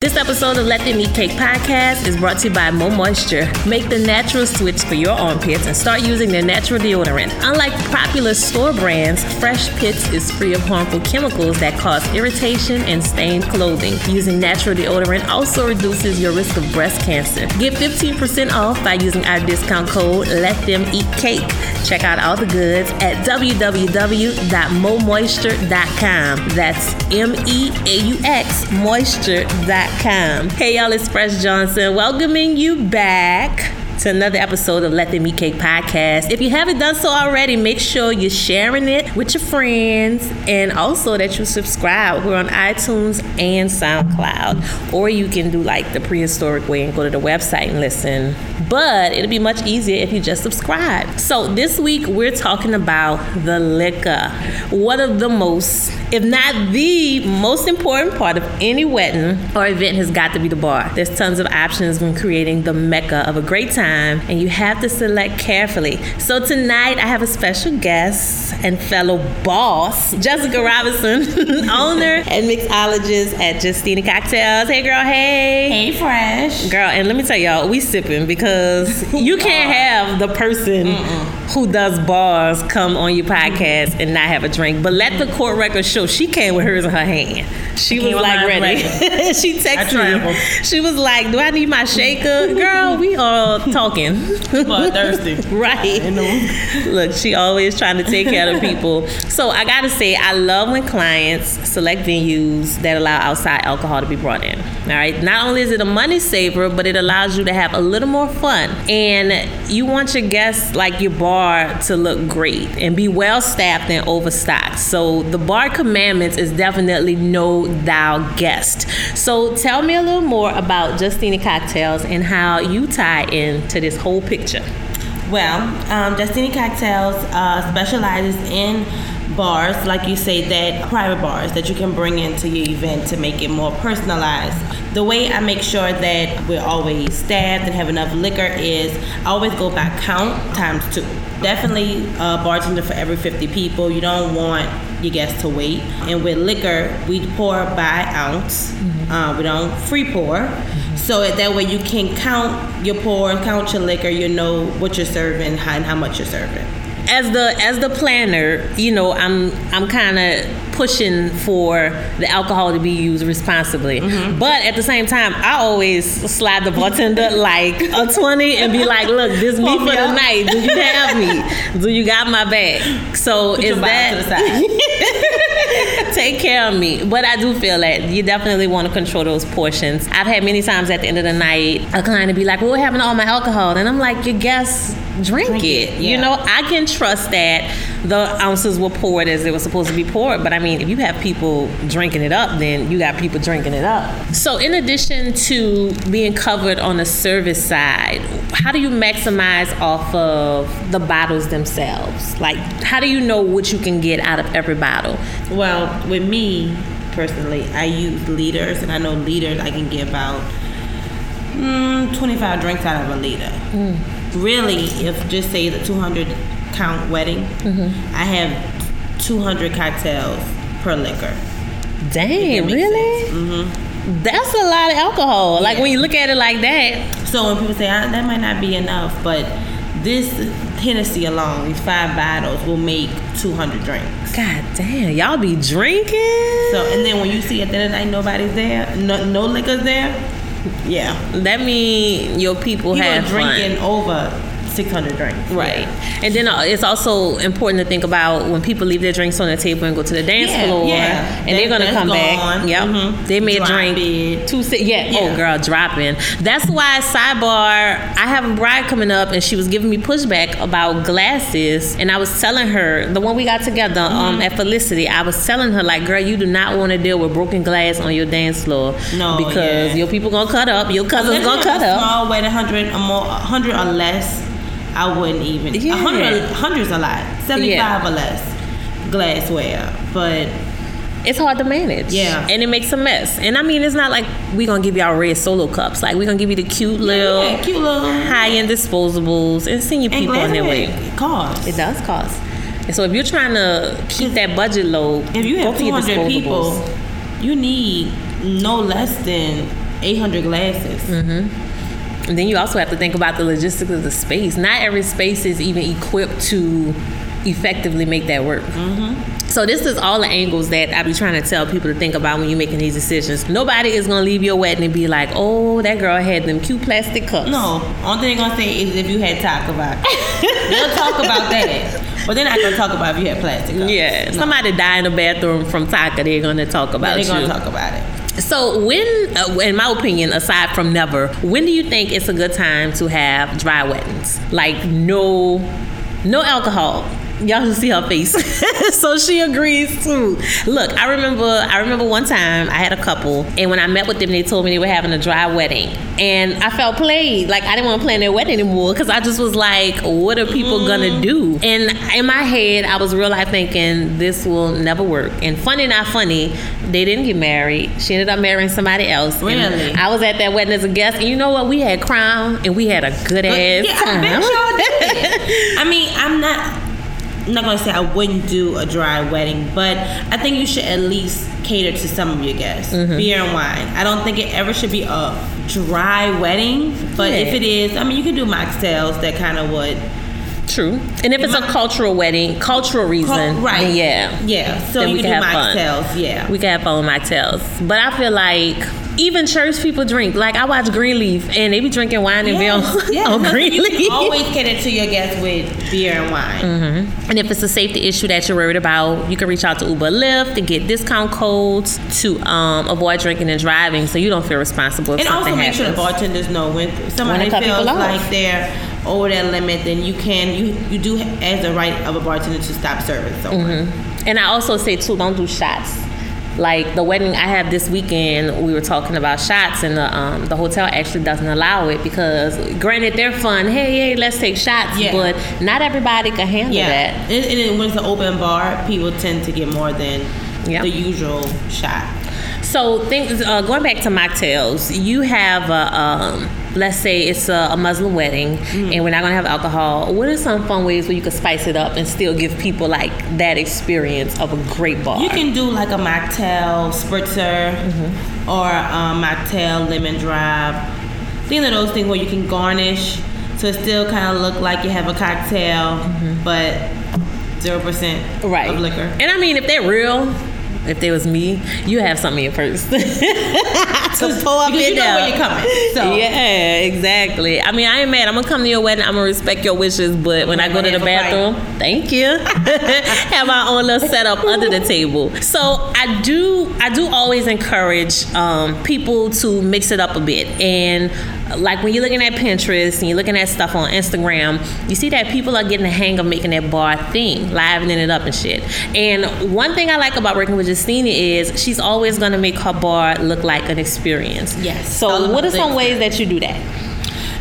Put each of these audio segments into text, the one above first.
This episode of Let Them Eat Cake podcast is brought to you by Meaux Moisture. Make the natural switch for your armpits and start using their natural deodorant. Unlike popular store brands, Fresh Pits is free of harmful chemicals that cause irritation and stain clothing. Using natural deodorant also reduces your risk of breast cancer. Get 15% off by using our discount code Let Them Eat Cake. Check out all the goods at www.meauxmoisture.com. That's M E A U X moisture.com. Hey y'all, it's Fresh Johnson welcoming you back to another episode of Let Them Eat Cake podcast. If you haven't done so already, make sure you're sharing it with your friends and also that you subscribe. We're on iTunes and SoundCloud. Or you can do like the prehistoric way and go to the website and listen. But it'll be much easier if you just subscribe. So this week we're talking about the liquor. One of the most, if not the most important part of any wedding or event has got to be the bar. There's tons of options when creating the mecca of a great time and you have to select carefully. So tonight I have a special guest and fellow boss, Jessica Robinson, owner and mixologist at Justini Cocktails. Hey girl, hey. Hey Fresh. Girl, and let me tell y'all, we sipping because you can't have the person who does bars come on your podcast and not have a drink. But let the court record show she came with hers in her hand. She was like ready. ready. she texted me. She was like, "Do I need my shaker?" Girl, we all talking. But thirsty. right. Look, she always trying to take care of people. So I gotta say, I love when clients select venues that allow outside alcohol to be brought in. All right. Not only is it a money saver, but it allows you to have a little more fun. And you want your guests, like your bar, to look great and be well staffed and overstocked. So the bar commandments is definitely no thou guest. So tell me a little more about Justini Cocktails and how you tie in to this whole picture. Well, um, Justini Cocktails uh, specializes in bars, like you say, that private bars that you can bring into your event to make it more personalized. The way I make sure that we're always staffed and have enough liquor is I always go by count times two. Definitely a bartender for every 50 people. You don't want your guests to wait. And with liquor, we pour by ounce. Uh, we don't free pour. So that way you can count your pour, count your liquor, you know what you're serving how- and how much you're serving. as the as the planner, you know, I'm I'm kind of pushing for the alcohol to be used responsibly. Mm-hmm. But at the same time, I always slide the bartender like a 20 and be like, "Look, this me for the night. Do you have me? Do you got my bag?" So Put is that to the side. take care of me. But I do feel that you definitely want to control those portions. I've had many times at the end of the night, a client to be like, "Well, happened to all my alcohol?" And I'm like, "Your guests drink, Drink it. it, You know, I can trust that the ounces were poured as they were supposed to be poured. But I mean, if you have people drinking it up, then you got people drinking it up. So, in addition to being covered on the service side, how do you maximize off of the bottles themselves? Like, how do you know what you can get out of every bottle? Well, with me personally, I use liters, and I know liters I can give out mm, 25 drinks out of a liter. Really, if just say the 200 count wedding, I have 200 cocktails per liquor. Dang, really? Mm-hmm. That's a lot of alcohol. Like when you look at it like that. So when people say ah, that might not be enough, but this Hennessy alone, these five bottles, will make 200 drinks. God damn, y'all be drinking. So and then when you see at the end of the night nobody's there, no, no liquor's there, yeah, that mean your people people have drinking fun. over 600 drinks. Right, and then uh, it's also important to think about when people leave their drinks on the table and go to the dance Yeah, floor, yeah. and they're gonna that's come back. gone. Yep, Mhm. they may Drop drink it. two. Si- yeah. Yeah. oh girl, dropping. That's why sidebar. I have a bride coming up, and she was giving me pushback about glasses, and I was telling her the one we got together Mm-hmm. um, at Felicity. I was telling her like, girl, you do not want to deal with broken glass on your dance floor, No, because yeah. your people gonna cut up, your cousins gonna cut up. Small wedding, 100 or more, 100 or less, I wouldn't even. Yeah. 100, 100's a lot. 75 Yeah. or less glassware, but it's hard to manage. Yeah. And it makes a mess. And I mean, it's not like we're gonna give y'all red solo cups. Like we're gonna give you the cute little yeah, cute little high end disposables and send and people on their way. glassware costs. It does cost. And so if you're trying to keep that budget low, If you have 200 people, you need no less than 800 glasses. Mm-hmm. And then you also have to think about the logistics of the space. Not every space is even equipped to effectively make that work. Mm-hmm. So this is all the angles that I be trying to tell people to think about when you're making these decisions. Nobody is gonna leave your wedding and be like, "Oh, that girl had them cute plastic cups." No, only thing they're gonna say is if you had Taaka it. They'll talk about that, but they're not gonna talk about if you had plastic. cups. Yeah, No. somebody die in the bathroom from Taaka. they're gonna talk about they're you. gonna talk about it. So when, uh, in my opinion, aside from never, when do you think it's a good time to have dry weddings? Like no, no alcohol. Y'all should see her face. so she agrees too. Look, I remember I remember one time I had a couple and when I met with them they told me they were having a dry wedding. And I felt played. Like I didn't want to plan their wedding anymore because I just was like, what are people gonna mm. do? And in my head I was real life thinking this will never work. And funny not funny, they didn't get married. She ended up marrying somebody else. And Really? I was at that wedding as a guest and you know what? We had crown and we had a good ass yeah, I time. did. I mean, I'm not. I'm not gonna say I wouldn't do a dry wedding, but I think you should at least cater to some of your guests. Mm-hmm. Beer and wine. I don't think it ever should be a dry wedding, but Yeah. if it is, I mean, you can do mocktails that kind of would. True. And if it's a cultural wedding, cultural reason, right. then yeah. Yeah. So we can have fun. mocktails. Yeah. We can have fun with mocktails. But I feel like even church people drink. Like I watch Greenleaf and they be drinking wine and beer on, Yes, on no, You Greenleaf. can always cater to your guests with beer and wine. And if it's a safety issue that you're worried about, you can reach out to Uber Lyft to get discount codes to um, avoid drinking and driving so you don't feel responsible if And something also make sure the bartenders know when somebody When feels like they're over that limit, then you can you you do as the right of a bartender to stop serving someone. And I also say too, don't do shots. Like the wedding I have this weekend, we were talking about shots, and the um, the hotel actually doesn't allow it because, granted, they're fun. Hey, hey, let's take shots, Yeah. but not everybody can handle Yeah, that. and, and then when it's an open bar, people tend to get more than Yep. the usual shot. So, things uh, going back to mocktails, you have a, um, let's say it's a, a Muslim wedding, Mm-hmm. and we're not gonna have alcohol. What are some fun ways where you could spice it up and still give people like that experience of a great bar? You can do like a mocktail spritzer or a mocktail lemon drop. Things of those things where you can garnish so it still kind of look like you have a cocktail, but zero percent right of liquor. And I mean, if they're real, if there was me, you have something in purse to pull up Because you know where you're coming. So Yeah, exactly. I mean, I ain't mad. I'm gonna come to your wedding. I'm gonna respect your wishes, but when I go to the bathroom, thank you. have my own little setup under the table. So I do, I do always encourage um, people to mix it up a bit. And like when you're looking at Pinterest and you're looking at stuff on Instagram, you see that people are getting the hang of making that bar thing, livening it up and shit. And one thing I like about working with Justini is she's always gonna make her bar look like an experience. Yes, So what are some ways that you do that?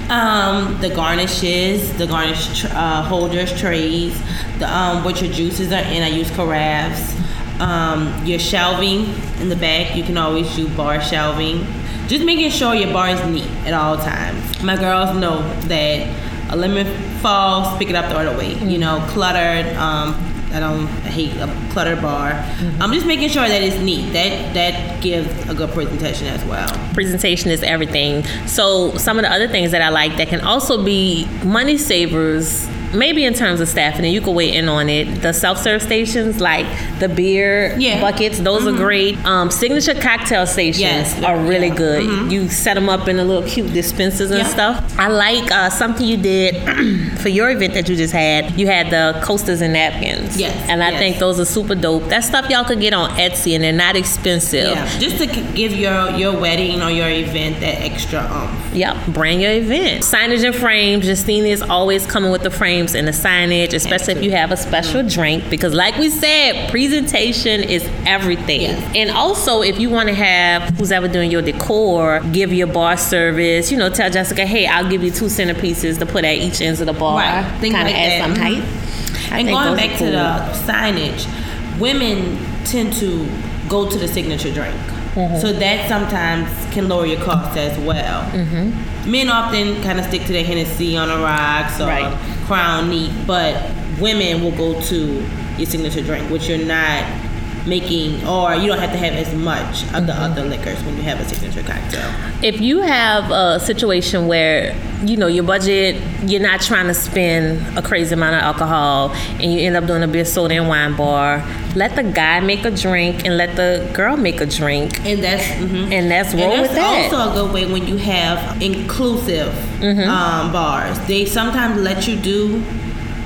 Um, the garnishes, the garnish tr- uh, holders, trays, the um, what your juices are in. I use carafes. Um, your shelving in the back, you can always do bar shelving. Just making sure your bar is neat at all times. My girls know that a lemon falls, pick it up, throw it away. You know, cluttered. Um, I don't I hate a cluttered bar. I'm just making sure that it's neat. That that gives a good presentation as well. presentation is everything. So some of the other things that I like that can also be money savers, maybe in terms of staffing, and you can weigh in on it. The self-serve stations, like the beer Yeah. buckets, those are great. Um, signature cocktail stations Yes. are really Yeah. good. You set them up in a little cute dispensers and Yeah. stuff. I like uh, something you did for your event that you just had. You had the coasters and napkins. Yes, and I yes. think those are super dope. That stuff y'all could get on Etsy, and they're not expensive. Yeah, just to give your your wedding or your event that extra um. Yep, brand your event. Signage and frames. Justini is always coming with the frames and the signage, especially if you have a special drink. Because, like we said, presentation is everything. Yes. And also, if you want to have who's ever doing your decor, give your bar service. You know, tell Jessica, hey, I'll give you two centerpieces to put at each ends of the bar. Right, Kind of like add that. some height. Mhm. I And going back are to the signage, women tend to go to the signature drink. Mm-hmm. So that sometimes can lower your cost as well. Mm-hmm. Men often kind of stick to their Hennessy on the rocks or Right. Crown Neat, but women will go to your signature drink, which you're not making, or you don't have to have as much of the other liquors when you have a signature cocktail. If you have a situation where you know your budget, you're not trying to spend a crazy amount of alcohol, and you end up doing a beer, soda, and wine bar, let the guy make a drink and let the girl make a drink, And that's mhm. and that's roll and with that. also a good way when you have inclusive Mm-hmm. um, bars. They sometimes let you do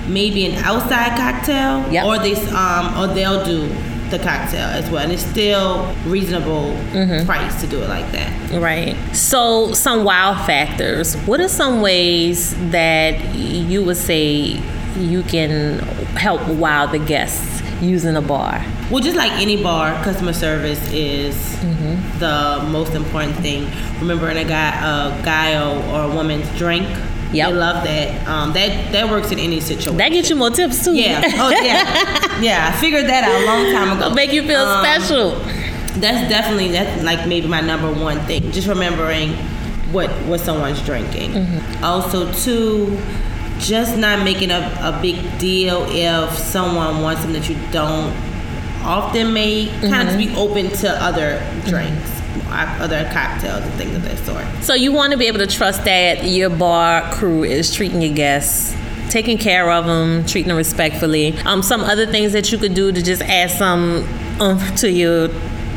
maybe an outside cocktail, Yep. or they um, or they'll do the cocktail as well, and it's still reasonable Mm-hmm. price to do it like that. Right. So, some wow factors. What are some ways that you would say you can help wow the guests using a bar? Well, just like any bar, customer service is Mm-hmm. the most important thing. Remember, Remembering a guy, a guy or a woman's drink. Yep. They love that. Um, that that works in any situation. That gets you more tips too. yeah. Oh yeah. Yeah. I figured that out a long time ago. Make you feel Um, special. That's definitely that's like maybe my number one thing. Just remembering what what someone's drinking. Mm-hmm. Also, too, just not making a, a big deal if someone wants something that you don't often make. Kind of Mm-hmm. be open to other drinks, uh, other cocktails and things of that sort. So you want to be able to trust that your bar crew is treating your guests, taking care of them, treating them respectfully. Um, some other things that you could do to just add some oomph to your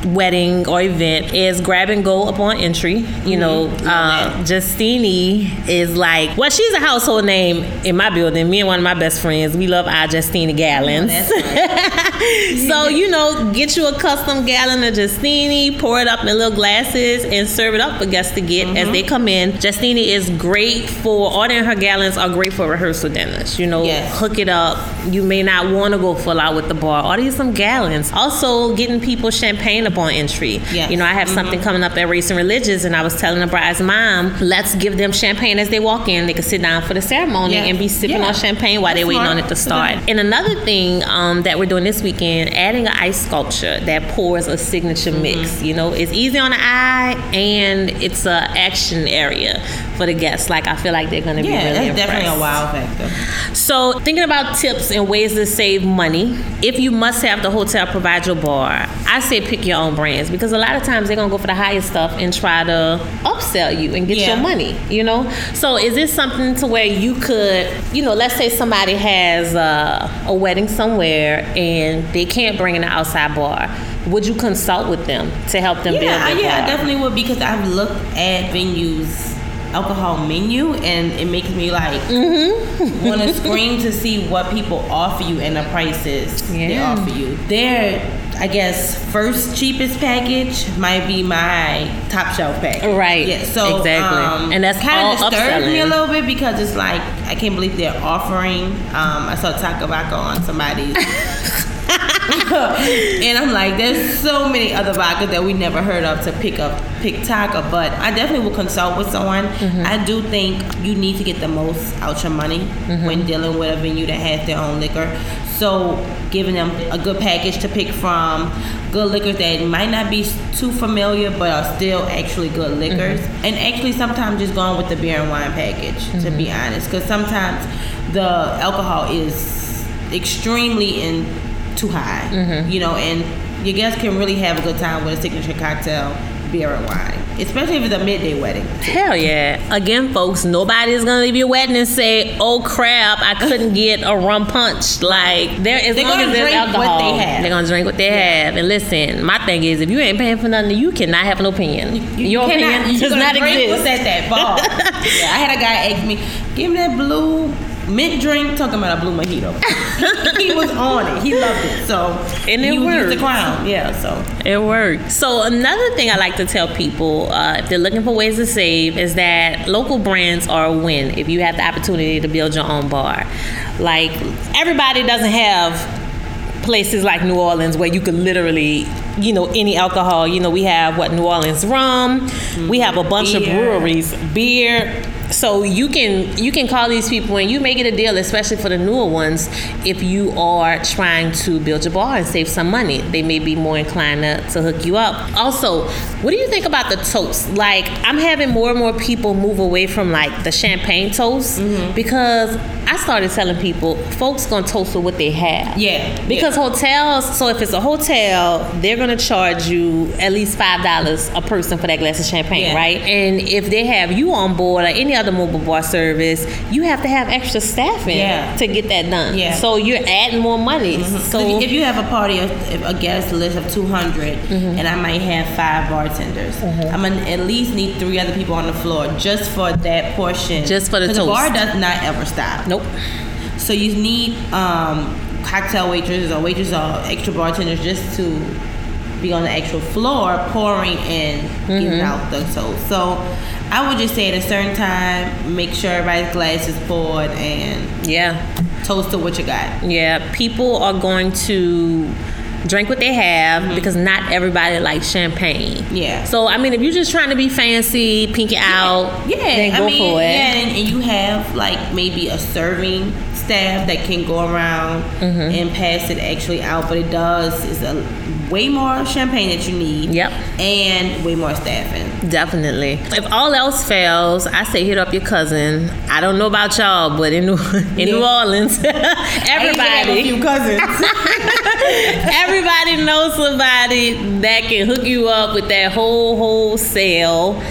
wedding or event is grab and go upon entry. You know, uh, Justini is like, well, she's a household name in my building. Me and one of my best friends, we love our Justini Gallons. Right. so you know, get you a custom gallon of Justini, pour it up in little glasses, and serve it up for guests to get Mm-hmm. as they come in. Justini is great for ordering her gallons are great for rehearsal dinners. You know, Yes. hook it up. You may not want to go full out with the bar. Order you some gallons. Also, getting people champagne upon entry. Yes. Mm-hmm. You know, I have something coming up at Race and Religious, and I was telling the bride's mom, let's give them champagne as they walk in. They can sit down for the ceremony Yeah. and be sipping Yeah. on champagne while That's they're waiting smart. on it to start. And another thing um, that we're doing this weekend, adding an ice sculpture that pours a signature Mm-hmm. mix. You know, it's easy on the eye and it's a action area for the guests. Like I feel like they're going to Yeah, be really that's definitely a impressed. wow factor. So, thinking about tips and ways to save money, if you must have the hotel provide your bar, I say pick your own brands because a lot of times they're gonna go for the highest stuff and try to upsell you and get Yeah. your money. You know. So, is this something to where you could, you know, let's say somebody has uh, a wedding somewhere and they can't bring in an outside bar. Would you consult with them to help them build Yeah, I- their yeah, I definitely would because I've looked at venues alcohol menu and it makes me like Mm-hmm. want to scream to see what people offer you and the prices they offer you. Their, I guess, first cheapest package might be my top shelf package. Right, Yeah. So exactly. um, And that's kind of disturbs me a little bit because it's like I can't believe they're offering. Um, I saw Taaka Vodka on somebody's. and I'm like, there's so many other vodkas that we never heard of to pick up, pick Taaka. But I definitely will consult with someone. Mm-hmm. I do think you need to get the most out your money mm-hmm. when dealing with a venue that has their own liquor. So giving them a good package to pick from, good liquors that might not be too familiar but are still actually good liquors, mm-hmm. and actually sometimes just going with the beer and wine package. To be honest, because sometimes the alcohol is extremely in too high, Mm-hmm. you know, and your guests can really have a good time with a signature cocktail, beer or wine, especially if it's a midday wedding. Hell yeah. Again, folks, nobody's gonna leave your wedding and say, oh crap, I couldn't get a rum punch. Like, there as They're long gonna as there's drink what alcohol, they have. they're gonna drink what they have. And listen, my thing is, if you ain't paying for nothing, you cannot have an opinion. your cannot- opinion does not drink exist. What's at that bar? yeah, I had a guy ask me, "Give me that blue mint drink." Talking about a blue mojito. he, he was on it. He loved it. So And it he worked. the clown. Yeah. So It worked. So another thing I like to tell people, uh, if they're looking for ways to save, is that local brands are a win if you have the opportunity to build your own bar. Like everybody doesn't have places like New Orleans where you could literally you know any alcohol. You know, we have what New Orleans rum. We have a bunch of breweries, beer. So you can you can call these people and you make it a deal, especially for the newer ones. If you are trying to build your bar and save some money, they may be more inclined to, to hook you up. Also, what do you think about the toast? Like I'm having more and more people move away from like the champagne toast mm-hmm. because I started telling people folks gonna toast with what they have. Yeah, Because hotels, so if it's a hotel, they're gonna charge you at least five dollars a person for that glass of champagne, Yeah. right? And if they have you on board or any other mobile bar service, you have to have extra staffing Yeah. to get that done. Yeah. So you're adding more money. So So if, you have a party of a guest list of 200 Mm-hmm. and I might have five bartenders, I'm gonna at least need three other people on the floor just for that portion. Just for the toast. bar does not ever stop. nope. So you need um, cocktail waitresses or waitresses or extra bartenders just to be on the actual floor pouring in and giving Mm-hmm. out the toast. So I would just say at a certain time, make sure everybody's glass is poured and Yeah. toast to what you got. Yeah. People are going to drink what they have because not everybody likes champagne. Mm-hmm. Yeah. So I mean if you're just trying to be fancy, pink it out, Yeah, then I go mean, for it. yeah, and, and you have like maybe a serving staff that can go around Mm-hmm. and pass it actually out, but it does is a way more champagne that you need. Yep. and way more staffing. Definitely. If all else fails, I say hit up your cousin. I don't know about y'all, but in New, in New Orleans, everybody cousins. everybody knows somebody that can hook you up with that whole wholesale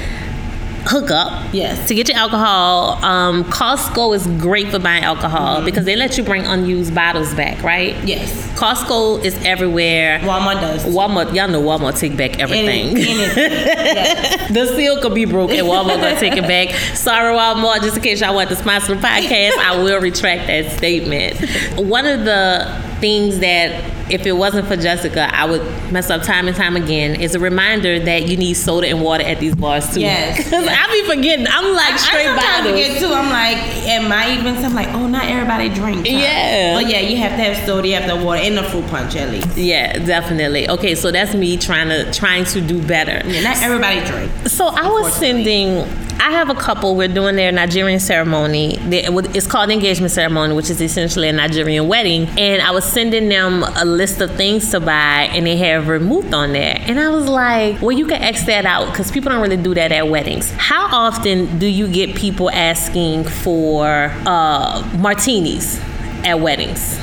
hookup. Yes. To get your alcohol, um, Costco is great for buying alcohol Mm-hmm. because they let you bring unused bottles back, right? yes, Costco is everywhere. Walmart does. Walmart, y'all know Walmart take back everything. Any- yes. The seal could be broke and Walmart gonna take it back. Sorry, Walmart. Just in case y'all want to sponsor the podcast, I will retract that statement. One of the things that if it wasn't for Jessica, I would mess up time and time again It's a reminder that you need soda and water at these bars too. Yes, Because. I be forgetting. I'm like straight I sometimes bottles. forget too. I'm like, am I even? I'm like, oh, not everybody drinks. huh? Yeah. but yeah, you have to have soda, you have to have water, and a fruit punch at least. Yeah, definitely. Okay, so that's me trying to trying to do better. Yeah, not everybody drinks. So I was sending. I have a couple. We're doing their Nigerian ceremony. It's called engagement ceremony, which is essentially a Nigerian wedding. And I was sending them a list of things to buy, and they have vermouth on there. And I was like, "Well, you can X that out because people don't really do that at weddings." How often do you get people asking for uh, martinis at weddings?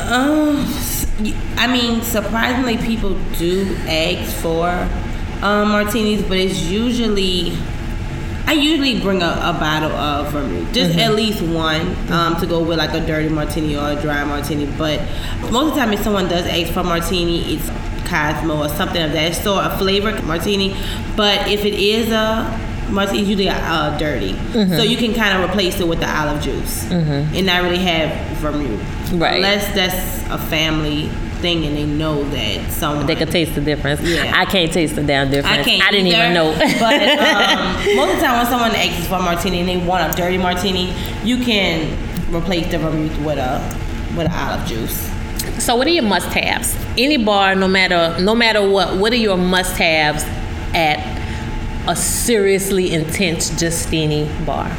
Um, I mean, surprisingly, people do ask for um, martinis, but it's usually. I usually bring a, a bottle of vermouth, just at least one, um, to go with like a dirty martini or a dry martini. But most of the time, if someone does ask for martini, it's Cosmo or something of that sort, a flavored martini. But if it is a martini, it's usually uh, dirty, so you can kind of replace it with the olive juice and not really have vermouth, Right. Unless that's a family thing and they know that someone They can taste the difference. Yeah. I can't taste the damn difference. I can't. didn't either, even know. but um, most of the time, when someone asks for a martini and they want a dirty martini, you can replace the vermouth with a with an olive juice. So what are your must-haves? Any bar, no matter no matter what, what are your must-haves at a seriously intense Justini bar?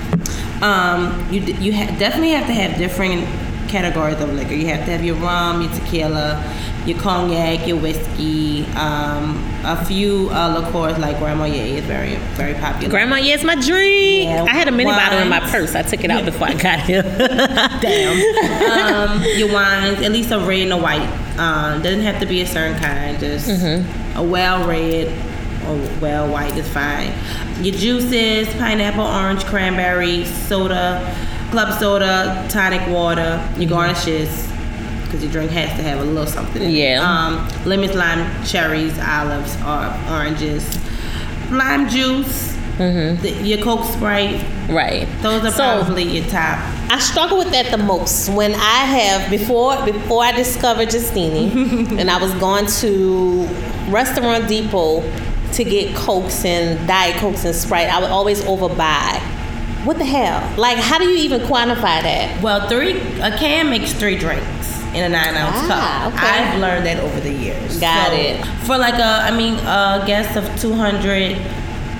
Um, you you ha- definitely have to have different categories of liquor. You have to have your rum, your tequila, your cognac, your whiskey. Um, a few uh, liqueurs like Grand Marnier is very very popular. Grandma, yes, my drink. Yeah, I had a mini bottle in my purse. I took it out before I got here. Damn. um, your wines, at least a red and a white. Um, doesn't have to be a certain kind. Just Mm-hmm. a well red or well white is fine. Your juices: pineapple, orange, cranberry, soda, club soda, tonic water. Your garnishes. Because your drink has to have a little something. In it. Yeah. Um, lemons, lime, cherries, olives, or oranges, lime juice. The, your Coke Sprite. right. Those are So- probably your top. I struggle with that the most when I have before before I discovered Justini and I was going to Restaurant Depot to get Cokes and Diet Cokes and Sprite. I would always overbuy. What the hell? Like, how do you even quantify that? Well, three a can makes three drinks. in a nine ounce Ah, cup. okay. I've learned that over the years. Got So, it. For like a, I mean, a guest of 200,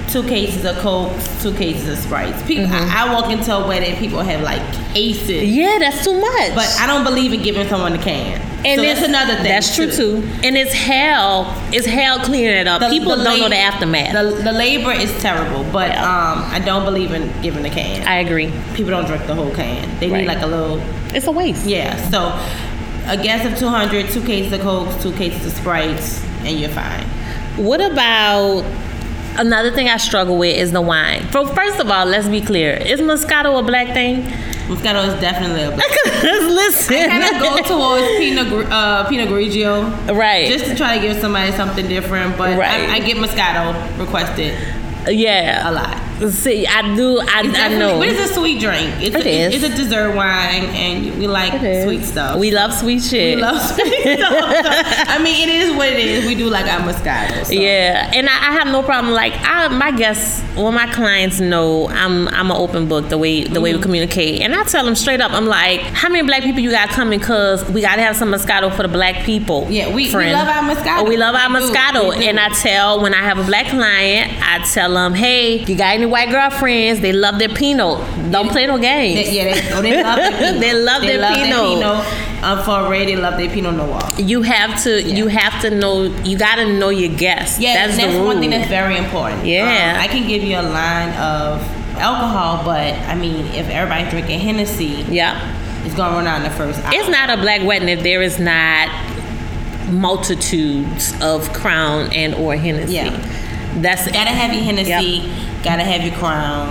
two cases of Coke, two cases of Sprites. People, Mm-hmm. I, I walk into a wedding, people have like cases. Yeah, that's too much. But I don't believe in giving someone a can. And so it's- that's another thing. That's true too. And it's hell. It's hell cleaning it up. The- People the don't know lab- the aftermath. The, the labor is terrible, but Yeah. um, I don't believe in giving a can. I agree. People don't drink the whole can. They Right. need like a little It's a waste. Yeah, so a guess of 200, two cases of Cokes, two cases of Sprites, and you're fine. What about another thing I struggle with is the wine. So first of all, let's be clear: is Moscato a black thing? Moscato is definitely a black. Listen, I kind of go towards Pinot, uh, Pinot Grigio right. just to try to give somebody something different, but Right. I, I get Moscato requested yeah, a lot. See, I do. I, I know. But it's a sweet drink. It's It a, is. It's a dessert wine, and we like sweet stuff. We love sweet shit. We love sweet stuff. So, I mean, it is what it is. We do like our Moscato. So. Yeah, and I, I have no problem. Like, I, my guests, well, my clients know I'm I'm an open book the way the way we mm-hmm. communicate, and I tell them straight up. I'm like, how many black people you got coming? Cause we got to have some Moscato for the black people. Yeah, we- we love our Moscato. Oh, we love our We Moscato, we do. and I tell when I have a black client, I tell them, hey, you got any white girlfriends? They love their Pinot. Don't play no games. They, yeah, they, oh, they love their Pinot. They love their Pinot. Um, for Ray, they love their Pinot Noir. You have to you have to know you got to know your guests. Yeah, that's, that's, the rule. one thing that's very important. Yeah. Um, I can give you a line of alcohol, but I mean, if everybody's drinking Hennessy, yeah. it's gonna run out in the first hour. It's not a black wedding if there is not multitudes of Crown and or Hennessy. Yeah. That's Gotta have your Hennessy, gotta have your Crown,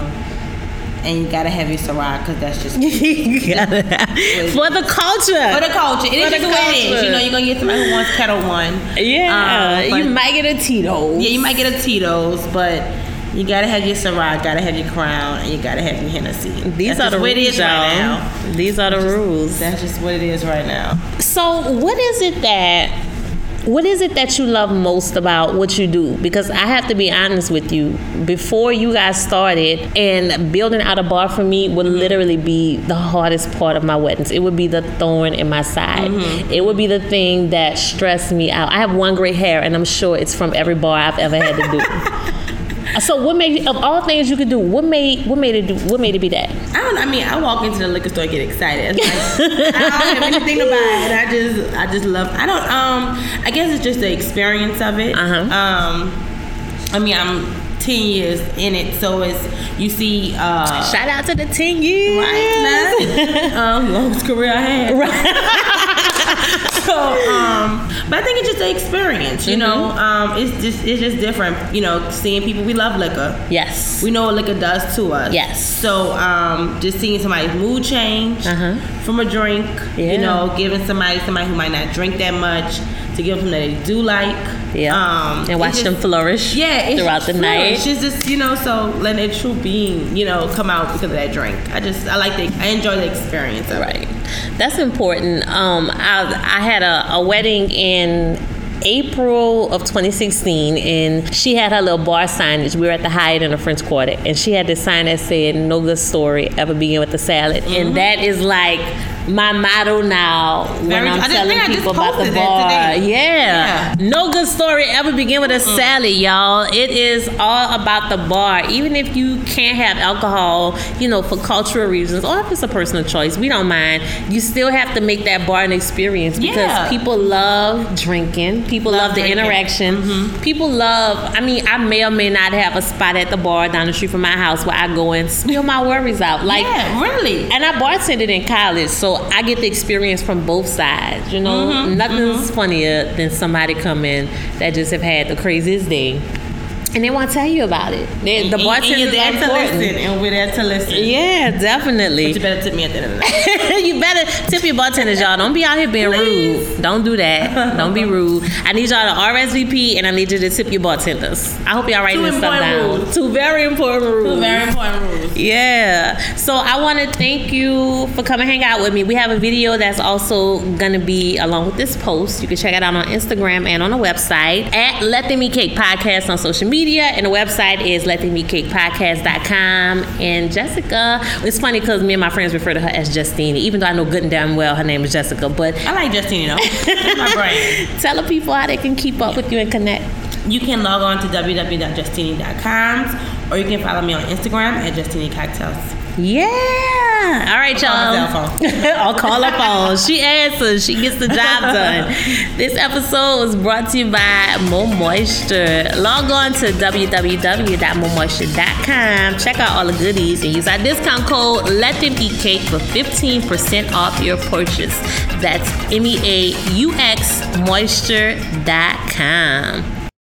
and you gotta have your Ciroc, because that's just You gotta- for the culture. for the culture. It is just the way it is. You know, you're gonna get somebody who wants Ketel One. yeah, Um, you might get a Tito. Yeah, you might get a Tito's, but you gotta have your Ciroc, gotta have your Crown, and you gotta have your Hennessy. These That's are just the what rules, is right now. These are the rules. That's just what it is right now. So, what is it that what is it that you love most about what you do? Because I have to be honest with you. Before you guys started, and building out a bar for me would literally be the hardest part of my weddings. It would be the thorn in my side. Mm-hmm. It would be the thing that stressed me out. I have one gray hair, and I'm sure it's from every bar I've ever had to do. So what made of all things you could do? What made what made it do? What made it be that? I don't. I mean, I walk into the liquor store, get excited. Like, I don't have anything to buy, and I just, I just love. I don't. Um, I guess it's just the experience of it. Uh-huh. Um, I mean, I'm ten years in it, so it's you see. Uh, Shout out to the ten years. Right, man. um, longest career I had. Right. so, um, but I think it's just the experience, you know. Mm-hmm. Um, it's just it's just different, you know. Seeing people, we love liquor. Yes. We know what liquor does to us. Yes. So, um, just seeing somebody's mood change Uh-huh. from a drink, Yeah. you know, giving somebody somebody who might not drink that much to give them that they do like. Yeah. Um, and watch it's them flourish. yeah, throughout the night. It's just you know, so letting their true being, you know, come out because of that drink. I just I like the I enjoy the experience of it. That's important. Um, I, I had a, a wedding in April of 2016, and she had her little bar signage. We were at the Hyatt in the French Quarter, and she had this sign that said, "No good story ever begin with a salad," Mm-hmm. and that is like my motto now when Very- I'm telling people about the bar. today. Yeah. no good story ever begin with a mm. salad, y'all. It is all about the bar. Even if you can't have alcohol, you know, for cultural reasons, or if it's a personal choice, we don't mind. You still have to make that bar an experience because Yeah. people love drinking. People love, Love the drinking. interaction. Mm-hmm. People love. I mean, I may or may not have a spot at the bar down the street from my house where I go and spill my worries out. Like yeah, really. and I bartended in college, so I get the experience from both sides. You know, Mm-hmm, nothing's funnier than somebody coming that just have had the craziest day, and they want to tell you about it. They, the bartenders you're there to listen, and we're there to listen. Yeah, But definitely. you better tip me at the end of the night. you better tip your bartenders, y'all. Don't be out here being Please. rude. Don't do that. Don't be rude. I need y'all to RSVP and I need you to tip your bartenders. I hope y'all writing Two this stuff down. rules. Two very important rules. Two very important rules. Yeah. So I want to thank you for coming hang out with me. We have a video that's also going to be along with this post. You can check it out on Instagram and on the website at Let Them Eat Cake Podcast on social media. And the website is letthemeatcakepodcast.com. And Jessica, it's funny because me and my friends refer to her as Justini, even though I know good and damn well her name is Jessica. But I like Justini, though. That's my brand. tell the people how they can keep up with you and connect. You can log on to www.justini.com or you can follow me on Instagram at Justini Cocktails. Yeah. All right, y'all. I'll call her phone. She answers. She gets the job done. this episode was brought to you by Meaux Moisture. Log on to www.meauxmoisture.com. Check out all the goodies and use our discount code Let Them Eat Cake for 15% off your purchase. That's M E A U X Moisture.com.